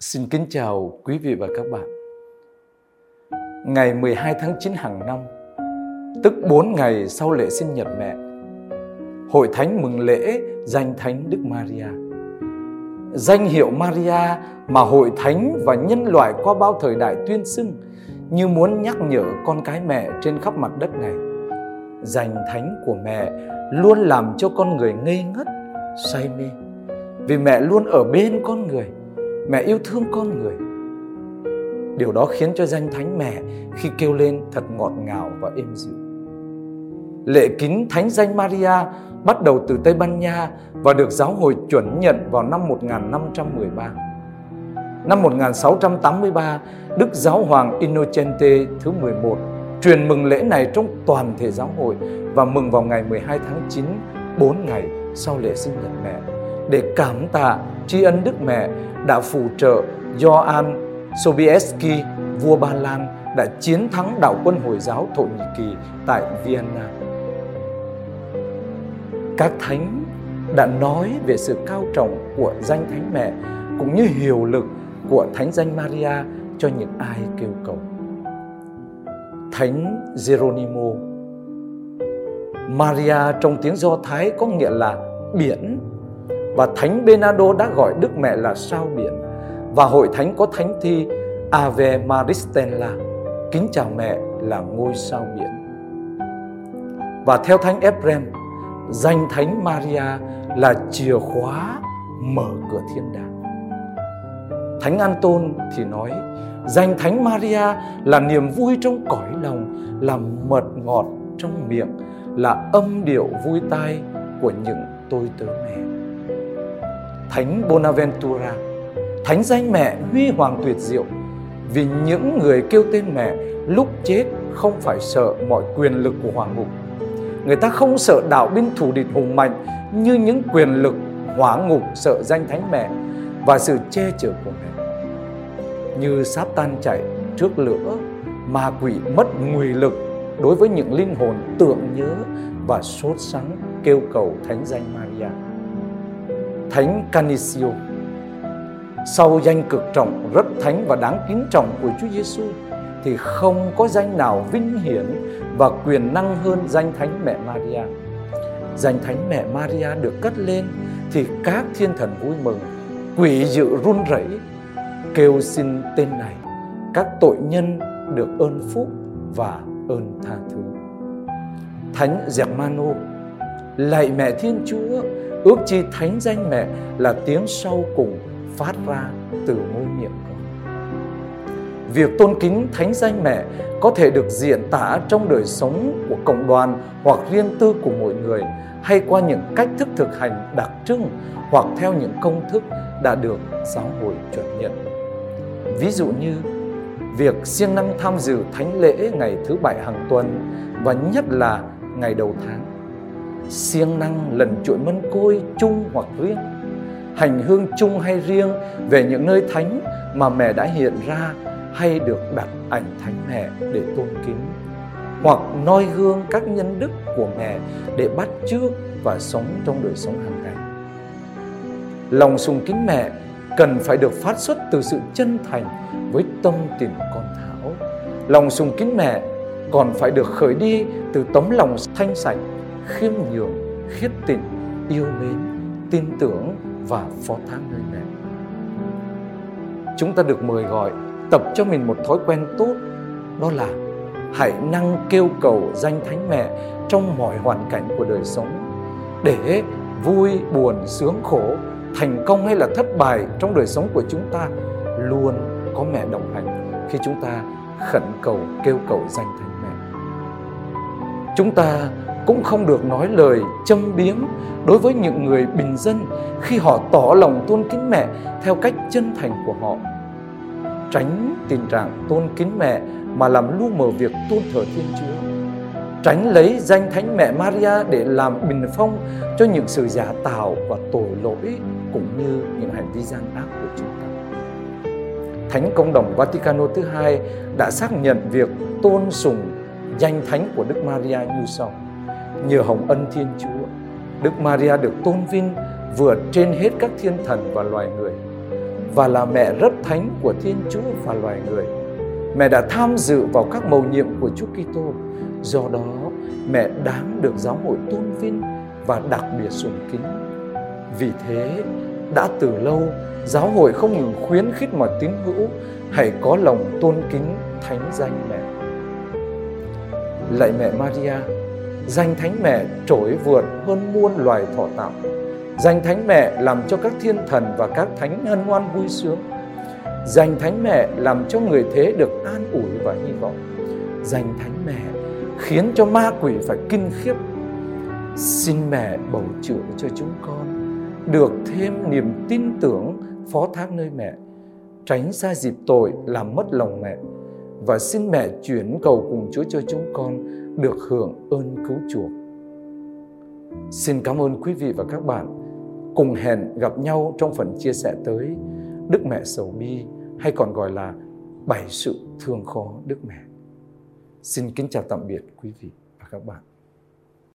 Xin kính chào quý vị và các bạn. Ngày 12 tháng 9 hàng năm, tức 4 ngày sau lễ sinh nhật mẹ, Hội Thánh mừng lễ danh Thánh Đức Maria. Danh hiệu Maria mà Hội Thánh và nhân loại qua bao thời đại tuyên xưng như muốn nhắc nhở con cái mẹ trên khắp mặt đất này. Danh Thánh của mẹ luôn làm cho con người ngây ngất, say mê. Vì mẹ luôn ở bên con người mẹ yêu thương con người điều đó khiến cho danh thánh mẹ khi kêu lên thật ngọt ngào và êm dịu lễ kính thánh danh Maria bắt đầu từ Tây Ban Nha và được giáo hội chuẩn nhận vào năm 1513. Năm 1683, Đức Giáo hoàng Innocente thứ 11 truyền mừng lễ này trong toàn thể giáo hội và mừng vào ngày 12 tháng 9, 4 ngày sau lễ sinh nhật mẹ để cảm tạ tri ân Đức Mẹ đã phù trợ Ioan Sobieski, vua Ba Lan đã chiến thắng đạo quân Hồi giáo Thổ Nhĩ Kỳ tại Vienna. Các thánh đã nói về sự cao trọng của danh Thánh Mẹ cũng như hiệu lực của Thánh danh Maria cho những ai kêu cầu. Thánh Geronimo Maria trong tiếng Do Thái có nghĩa là biển và Thánh benado đã gọi Đức Mẹ là sao biển. Và hội thánh có thánh thi Ave Maristella, kính chào mẹ là ngôi sao biển. Và theo thánh Ephrem danh thánh Maria là chìa khóa mở cửa thiên đàng. Thánh Anton thì nói, danh thánh Maria là niềm vui trong cõi lòng, là mật ngọt trong miệng, là âm điệu vui tai của những tôi tớ mẹ Thánh Bonaventura, thánh danh mẹ huy hoàng tuyệt diệu. Vì những người kêu tên mẹ lúc chết không phải sợ mọi quyền lực của hoàng ngục. Người ta không sợ đạo binh thủ địch hùng mạnh như những quyền lực hóa ngục sợ danh thánh mẹ và sự che chở của mẹ. Như sát tan chạy trước lửa, ma quỷ mất nguy lực đối với những linh hồn tưởng nhớ và sốt sắng kêu cầu thánh danh Maria. Thánh Canisio. Sau danh cực trọng, rất thánh và đáng kính trọng của Chúa Giêsu thì không có danh nào vinh hiển và quyền năng hơn danh Thánh Mẹ Maria. Danh Thánh Mẹ Maria được cất lên thì các thiên thần vui mừng, quỷ dữ run rẩy kêu xin tên này. Các tội nhân được ơn phúc và ơn tha thứ. Thánh Germano lạy mẹ Thiên Chúa ước chi thánh danh mẹ là tiếng sau cùng phát ra từ môi miệng con. Việc tôn kính thánh danh mẹ có thể được diễn tả trong đời sống của cộng đoàn hoặc riêng tư của mỗi người, hay qua những cách thức thực hành đặc trưng hoặc theo những công thức đã được giáo hội chuẩn nhận. Ví dụ như, việc siêng năng tham dự thánh lễ ngày thứ bảy hàng tuần và nhất là ngày đầu tháng siêng năng lần chuỗi mân côi chung hoặc riêng. Hành hương chung hay riêng về những nơi thánh mà mẹ đã hiện ra hay được đặt ảnh thánh mẹ để tôn kính. Hoặc noi gương các nhân đức của mẹ để bắt chước và sống trong đời sống hàng ngày. Lòng sùng kính mẹ cần phải được phát xuất từ sự chân thành với tâm tình con thảo. Lòng sùng kính mẹ còn phải được khởi đi từ tấm lòng thanh sạch khiêm nhường, khiết tịnh, yêu mến, tin tưởng và phó thác nơi mẹ. Chúng ta được mời gọi tập cho mình một thói quen tốt đó là hãy năng kêu cầu danh thánh mẹ trong mọi hoàn cảnh của đời sống để vui buồn sướng khổ thành công hay là thất bại trong đời sống của chúng ta luôn có mẹ đồng hành khi chúng ta khẩn cầu kêu cầu danh thánh mẹ chúng ta cũng không được nói lời châm biếm đối với những người bình dân khi họ tỏ lòng tôn kính mẹ theo cách chân thành của họ. Tránh tình trạng tôn kính mẹ mà làm lu mờ việc tôn thờ Thiên Chúa. Tránh lấy danh Thánh Mẹ Maria để làm bình phong cho những sự giả tạo và tội lỗi cũng như những hành vi gian ác của chúng ta. Thánh Công đồng Vaticano thứ hai đã xác nhận việc tôn sùng danh thánh của Đức Maria như sau nhờ hồng ân Thiên Chúa, Đức Maria được tôn vinh vượt trên hết các thiên thần và loài người. và là mẹ rất thánh của Thiên Chúa và loài người. Mẹ đã tham dự vào các mầu nhiệm của Chúa Kitô, do đó mẹ đáng được giáo hội tôn vinh và đặc biệt sùng kính. Vì thế, đã từ lâu giáo hội không ngừng khuyến khích mọi tín hữu hãy có lòng tôn kính thánh danh mẹ. Lạy mẹ Maria, danh thánh mẹ trỗi vượt hơn muôn loài thọ tạo. Danh thánh mẹ làm cho các thiên thần và các thánh hân hoan vui sướng. Danh thánh mẹ làm cho người thế được an ủi và hy vọng. Danh thánh mẹ khiến cho ma quỷ phải kinh khiếp. Xin mẹ bầu chữa cho chúng con được thêm niềm tin tưởng phó thác nơi mẹ, tránh xa dịp tội làm mất lòng mẹ và xin mẹ chuyển cầu cùng Chúa cho chúng con được hưởng ơn cứu chuộc. Xin cảm ơn quý vị và các bạn. Cùng hẹn gặp nhau trong phần chia sẻ tới Đức Mẹ Sầu Bi, hay còn gọi là Bảy sự thương khó Đức Mẹ. Xin kính chào tạm biệt quý vị và các bạn.